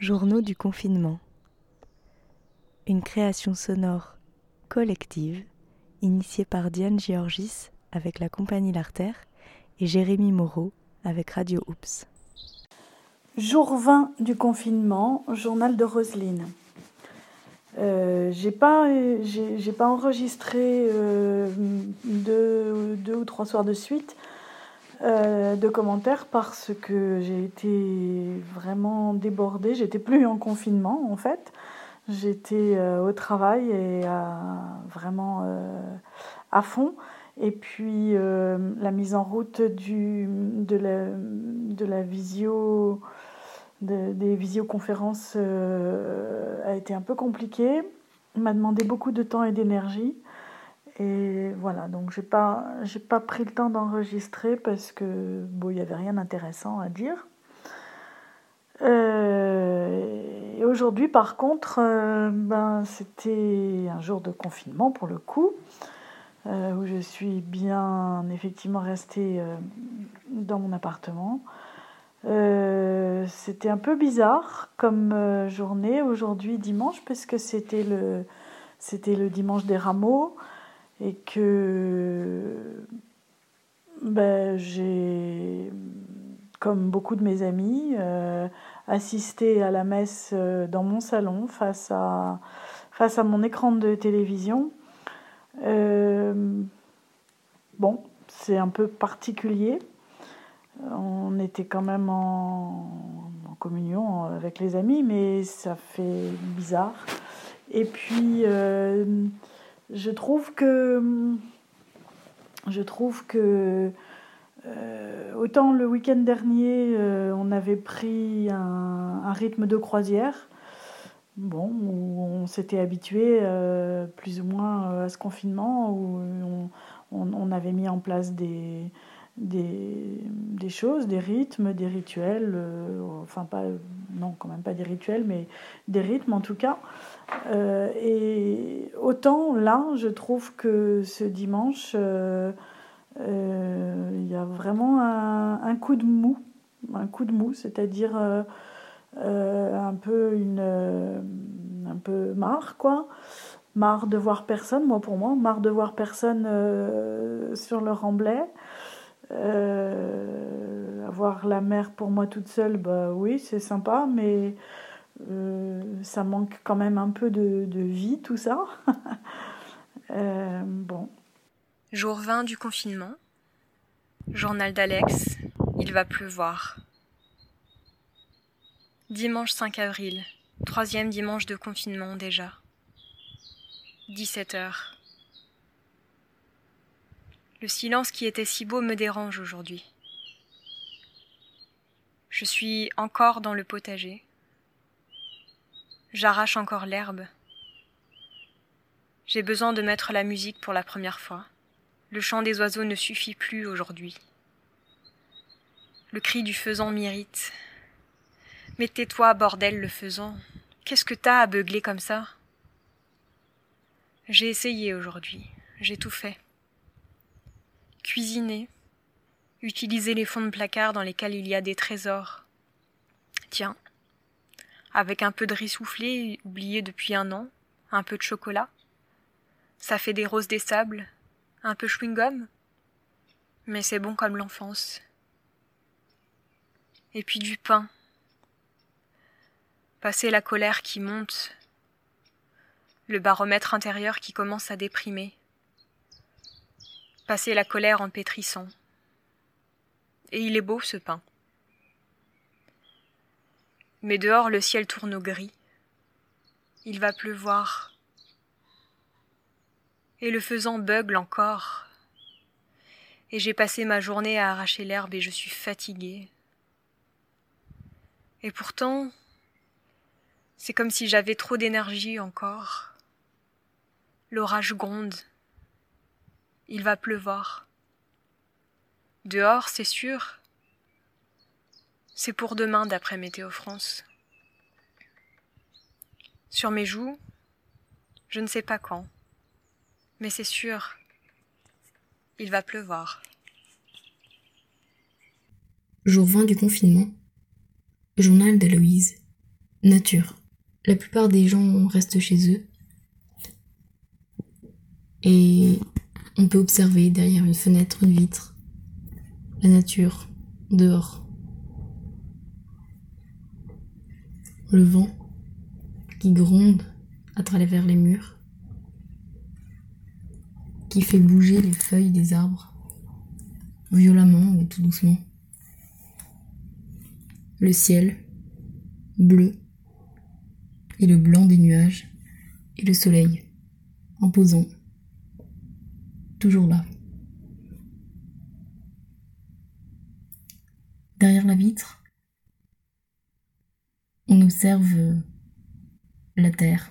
Journaux du confinement. Une création sonore collective initiée par Diane Georgis avec la compagnie L'Artère et Jérémy Moreau avec Radio Oops. Jour 20 du confinement, journal de Roselyne. Euh, j'ai pas, j'ai, pas enregistré euh, deux, ou trois soirs de suite euh, de commentaires parce que j'ai été vraiment débordée. J'étais plus en confinement en fait. J'étais euh, au travail et vraiment euh, à fond. Et puis la mise en route de, la, de des visioconférences a été un peu compliquée. M'a demandé beaucoup de temps et d'énergie. Et voilà, donc j'ai pas, j'ai pas pris le temps d'enregistrer parce que bon, il n'y avait rien d'intéressant à dire. Euh, et aujourd'hui, par contre, euh, ben, c'était un jour de confinement pour le coup, euh, où je suis bien effectivement restée dans mon appartement. c'était un peu bizarre comme journée aujourd'hui dimanche parce que c'était le, c'était le dimanche des rameaux et que ben, j'ai, comme beaucoup de mes amis, euh, assisté à la messe euh, dans mon salon face à, face à mon écran de télévision. Euh, bon, c'est un peu particulier. On était quand même en, en, communion avec les amis, mais ça fait bizarre. Et puis, je trouve que je trouve que euh, autant le week-end dernier euh, on avait pris un, rythme de croisière bon où on s'était habitué euh, plus ou moins à ce confinement où on, avait mis en place des, des, des, choses, des rythmes, des rituels, enfin pas, non quand même pas des rituels, mais des rythmes en tout cas. Euh, et autant là, je trouve que ce dimanche, euh, euh, il y a vraiment un, coup de mou, un coup de mou, c'est-à-dire un peu une, un peu marre quoi, marre de voir personne, moi pour moi, marre de voir personne sur le remblai. avoir la mer pour moi toute seule, bah oui, c'est sympa, mais euh, ça manque quand même un peu de, vie, tout ça. Euh, bon. Jour 20 du confinement. Journal d'Alex. Il va pleuvoir. Dimanche 5 avril. Troisième dimanche de confinement déjà. 17 heures. Le silence qui était si beau me dérange aujourd'hui. Je suis encore dans le potager. J'arrache encore l'herbe. J'ai besoin de mettre la musique pour la première fois. Le chant des oiseaux ne suffit plus aujourd'hui. Le cri du faisan m'irrite. Mais tais-toi, bordel, le faisan. Qu'est-ce que t'as à beugler comme ça? J'ai essayé aujourd'hui. J'ai tout fait. Cuisiner. Utiliser les fonds de placard dans lesquels il y a des trésors. Tiens, avec un peu de riz soufflé oublié depuis un an, un peu de chocolat. Ça fait des roses des sables, un peu chewing-gum, mais c'est bon comme l'enfance. Et puis du pain. Passer la colère qui monte, le baromètre intérieur qui commence à déprimer. Passer la colère en pétrissant. Et il est beau ce pain. Mais dehors le ciel tourne au gris. Il va pleuvoir. Et le faisant beugle encore. Et j'ai passé ma journée à arracher l'herbe et je suis fatiguée. Et pourtant, c'est comme si j'avais trop d'énergie encore. L'orage gronde. Il va pleuvoir. Dehors, c'est sûr, c'est pour demain d'après Météo France. Sur mes joues, je ne sais pas quand, mais c'est sûr, il va pleuvoir. Jour 20 du confinement. Journal de Louise. Nature. La plupart des gens restent chez eux. Et on peut observer derrière une fenêtre, une vitre, la nature, dehors. Le vent qui gronde à travers les murs, qui fait bouger les feuilles des arbres, violemment ou tout doucement. Le ciel, bleu, et le blanc des nuages, et le soleil, imposant, toujours là. Derrière la vitre, on observe la terre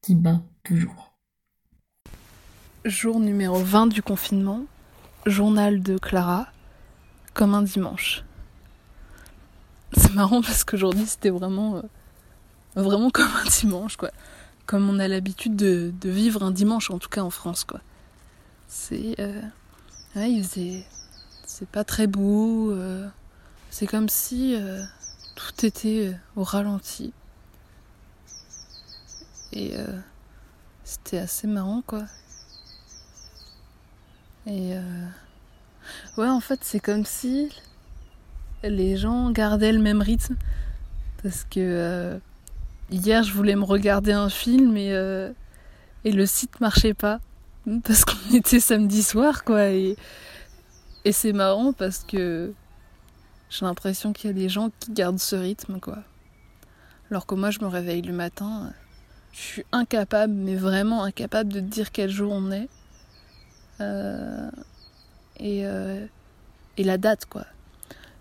qui bat toujours. Jour numéro 20 du confinement, journal de Clara, comme un dimanche. C'est marrant parce qu'aujourd'hui c'était vraiment, euh, vraiment comme un dimanche quoi. Comme on a l'habitude de, vivre un dimanche, en tout cas en France quoi. C'est. Euh, c'est pas très beau. Euh, c'est comme si tout était au ralenti. Et c'était assez marrant quoi. Et ouais, en fait, c'est comme si les gens gardaient le même rythme. Parce que euh, hier, je voulais me regarder un film et, euh, et le site marchait pas. Parce qu'on était samedi soir, quoi. Et c'est marrant parce que j'ai l'impression qu'il y a des gens qui gardent ce rythme, quoi. Alors que moi, je me réveille le matin, je suis incapable, mais vraiment incapable de dire quel jour on est. Euh, et, et la date, quoi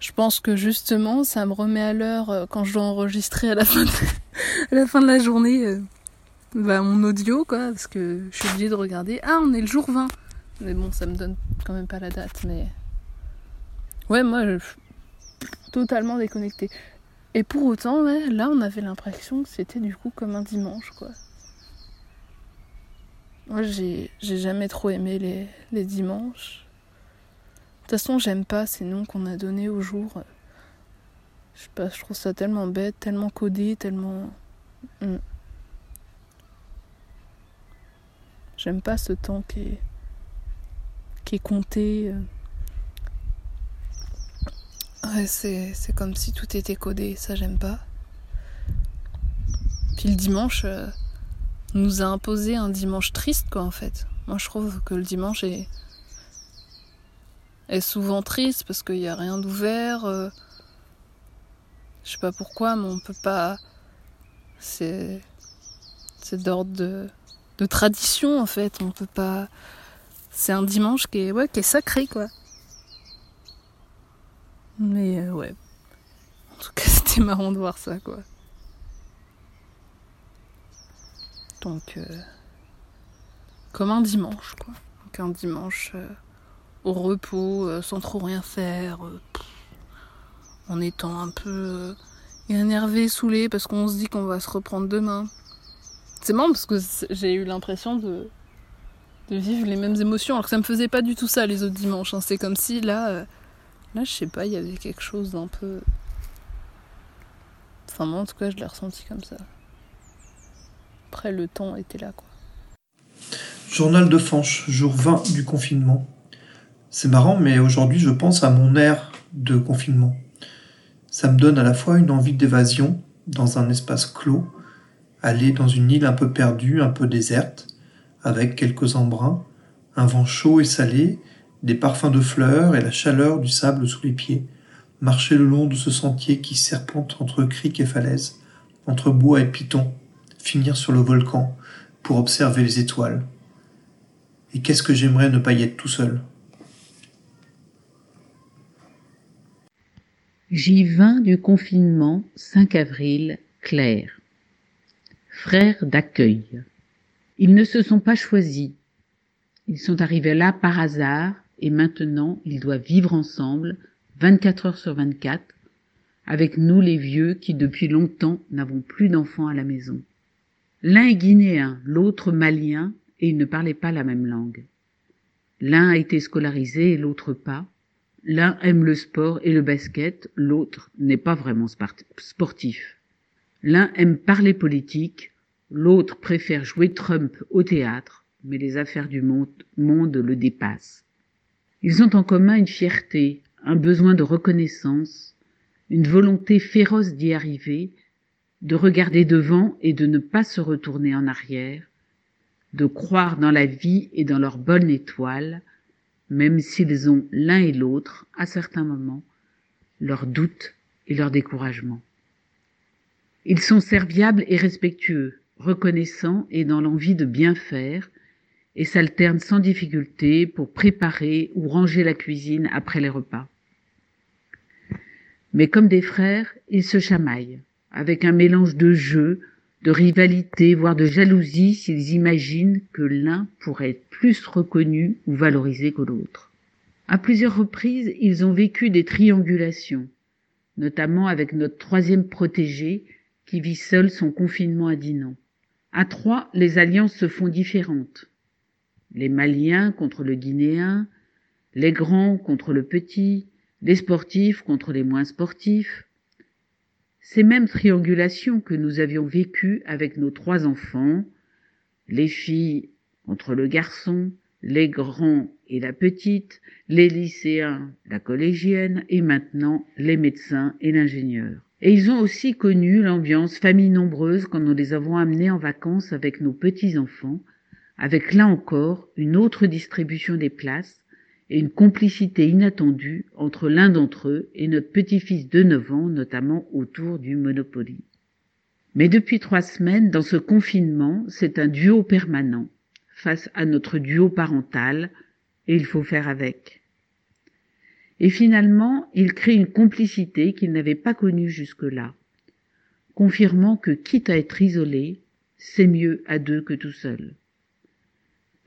je pense que justement, ça me remet à l'heure euh, quand je dois enregistrer à la fin de, la, journée euh, bah, mon audio, quoi, parce que je suis obligée de regarder. Ah, on est le jour 20. Mais bon, ça me donne quand même pas la date, mais. Ouais, moi, je totalement déconnectée. Et pour autant, là, on avait l'impression que c'était du coup comme un dimanche, quoi. Moi, j'ai jamais trop aimé les, dimanches. De toute façon, j'aime pas ces noms qu'on a donnés au jour. Je sais pas, je trouve ça tellement bête, tellement codé, tellement. Hmm. J'aime pas ce temps qui est, qui est compté. C'est, comme si tout était codé, ça j'aime pas. Puis le dimanche euh, nous a imposé un dimanche triste, quoi, en fait. Moi je trouve que le dimanche est est souvent triste parce qu'il n'y a rien d'ouvert. Euh. je sais pas pourquoi, mais on peut pas. C'est. C'est d'ordre de... tradition en fait. On peut pas. C'est un dimanche qui est, qui est sacré quoi. Mais euh, ouais. En tout cas, c'était marrant de voir ça quoi. Donc. Euh, comme un dimanche quoi. Donc un dimanche au repos, euh, sans trop rien faire, euh, en étant un peu euh, énervé, saoulé, parce qu'on se dit qu'on va se reprendre demain. C'est marrant parce que j'ai eu l'impression de, de vivre les mêmes émotions, alors que ça me faisait pas du tout ça les autres dimanches. Hein. C'est comme si là, là, je sais pas, il y avait quelque chose d'un peu. Enfin, moi en tout cas, je l'ai ressenti comme ça. Après, le temps était là, quoi. Journal de Fanche, jour 20 du confinement. C'est marrant, mais aujourd'hui je pense à mon air de confinement. Ça me donne à la fois une envie d'évasion dans un espace clos, aller dans une île un peu perdue, un peu déserte, avec quelques embruns, un vent chaud et salé, des parfums de fleurs et la chaleur du sable sous les pieds, marcher le long de ce sentier qui serpente entre criques et falaises, entre bois et pitons, finir sur le volcan pour observer les étoiles. Et qu'est-ce que j'aimerais ne pas y être tout seul? J20 du confinement, 5 avril, Claire. Frères d'accueil. Ils ne se sont pas choisis. Ils sont arrivés là par hasard et maintenant ils doivent vivre ensemble, 24 heures sur 24, avec nous les vieux qui depuis longtemps n'avons plus d'enfants à la maison. L'un est guinéen, l'autre malien, et ils ne parlaient pas la même langue. L'un a été scolarisé l'autre pas. L'un aime le sport et le basket, l'autre n'est pas vraiment sportif. L'un aime parler politique, l'autre préfère jouer Trump au théâtre, mais les affaires du monde, monde le dépassent. Ils ont en commun une fierté, un besoin de reconnaissance, une volonté féroce d'y arriver, de regarder devant et de ne pas se retourner en arrière, de croire dans la vie et dans leur bonne étoile, même s'ils ont l'un et l'autre, à certains moments, leurs doutes et leurs découragements. Ils sont serviables et respectueux, reconnaissants et dans l'envie de bien faire, et s'alternent sans difficulté pour préparer ou ranger la cuisine après les repas. Mais comme des frères, ils se chamaillent, avec un mélange de jeu, de rivalité, voire de jalousie s'ils imaginent que l'un pourrait être plus reconnu ou valorisé que l'autre. À plusieurs reprises, ils ont vécu des triangulations, notamment avec notre troisième protégé qui vit seul son confinement à Dinan. À trois, les alliances se font différentes les Maliens contre le Guinéen, les grands contre le petit, les sportifs contre les moins sportifs. Ces mêmes triangulations que nous avions vécues avec nos trois enfants, les filles contre le garçon, les grands et la petite, les lycéens, la collégienne et maintenant les médecins et l'ingénieur. Et ils ont aussi connu l'ambiance famille nombreuse quand nous les avons amenés en vacances avec nos petits-enfants, avec là encore une autre distribution des places et une complicité inattendue entre l'un d'entre eux et notre petit-fils de 9 ans, notamment autour du Monopoly. Mais depuis trois semaines, dans ce confinement, c'est un duo permanent face à notre duo parental, et il faut faire avec. Et finalement, il crée une complicité qu'il n'avait pas connue jusque-là, confirmant que quitte à être isolé, c'est mieux à deux que tout seul.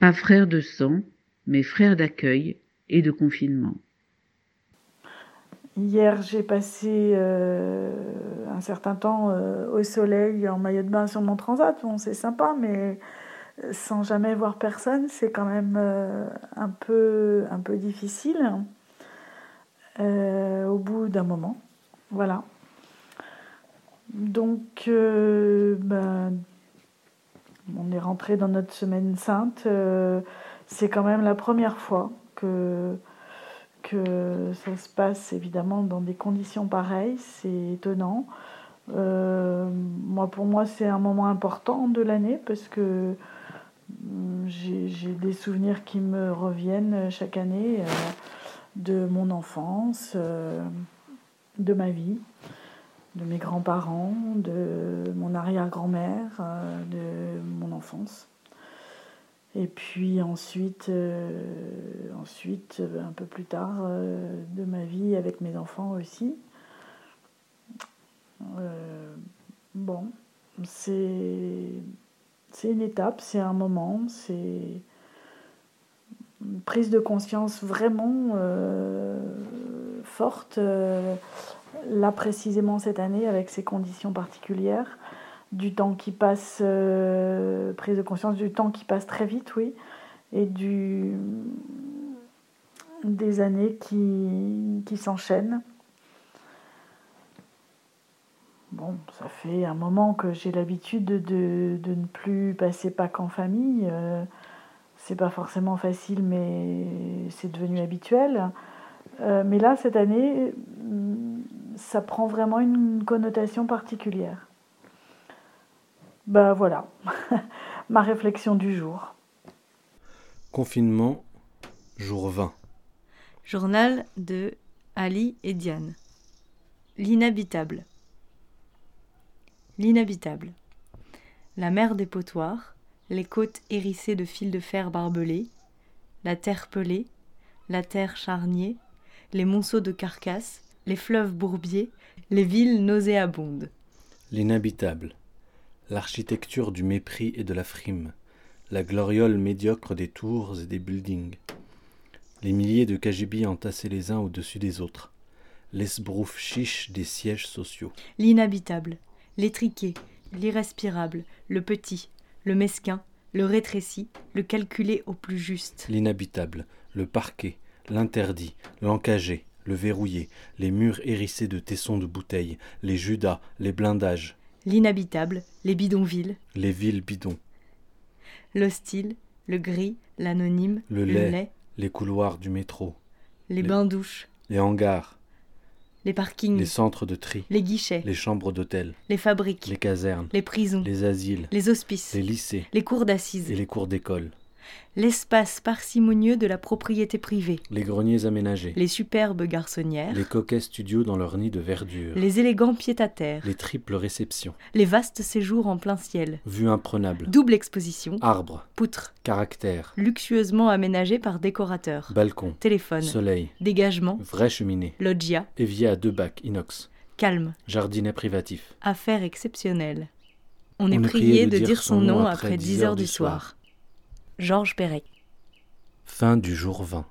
Pas frère de sang, mais frère d'accueil et de confinement. Hier, j'ai passé euh, un certain temps euh, au soleil en maillot de bain sur mon transat. Bon, c'est sympa, mais euh, sans jamais voir personne, c'est quand même un, peu, un peu difficile au bout d'un moment. Voilà. Donc, ben, on est rentré dans notre semaine sainte. Euh, c'est quand même la première fois que, ça se passe évidemment dans des conditions pareilles. C'est étonnant. Euh, pour moi, c'est un moment important de l'année parce que hum, j'ai des souvenirs qui me reviennent chaque année euh, de mon enfance, de ma vie de mes grands-parents, de mon arrière-grand-mère, euh, de mon enfance. Et puis ensuite, euh, ensuite un peu plus tard, euh, de ma vie avec mes enfants aussi. bon, c'est une étape, c'est un moment, c'est une prise de conscience vraiment forte là précisément cette année avec ces conditions particulières, du temps qui passe, euh, prise de conscience du temps qui passe très vite, oui, et du, des années qui, qui s'enchaînent. Bon, ça fait un moment que j'ai l'habitude de, de, ne plus passer Pâques en famille. Euh, c'est pas forcément facile, mais c'est devenu habituel. Euh, mais là, cette année, ça prend vraiment une connotation particulière. Ben voilà, ma réflexion du jour. Confinement, jour 20. Journal de Ali et Diane. L'inhabitable. L'inhabitable. La mer des potoirs, les côtes hérissées de fils de fer barbelés, la terre pelée, la terre charnier, les monceaux de carcasses, les fleuves bourbiers, les villes nauséabondes. L'inhabitable, l'architecture du mépris et de la frime, la gloriole médiocre des tours et des buildings, les milliers de KGB entassés les uns au-dessus des autres, l'esbrouf chiche des sièges sociaux. L'inhabitable, l'étriqué, l'irrespirable, le petit, le mesquin, le rétréci, le calculé au plus juste. L'inhabitable, le parquet, l'interdit, l'encagé, le verrouillé, les murs hérissés de tessons de bouteilles, les judas, les blindages, L'inhabitable, les bidonvilles, les villes bidons, l'hostile, le gris, l'anonyme, le lait, les couloirs du métro, les les- bains-douches, les hangars, les parkings, les centres de tri, les guichets, les chambres d'hôtel, les fabriques, les casernes, les prisons, les asiles, les hospices, les lycées. Les cours d'assises, et les cours d'école, l'espace parcimonieux de la propriété privée, les greniers aménagés, les superbes garçonnières, les coquets studios dans leur nid de verdure, les élégants pieds-à-terre, les triples réceptions, les vastes séjours en plein ciel, vues imprenables, double exposition, arbres, poutres, caractères, luxueusement aménagés par décorateurs, balcons, téléphone, soleil, dégagement, vraie cheminée, loggia, évier à deux bacs inox, calme, jardinet privatif. affaire exceptionnelle. On est On est prié de dire son nom après 10 heures du soir. Georges Perec. Fin du jour 20.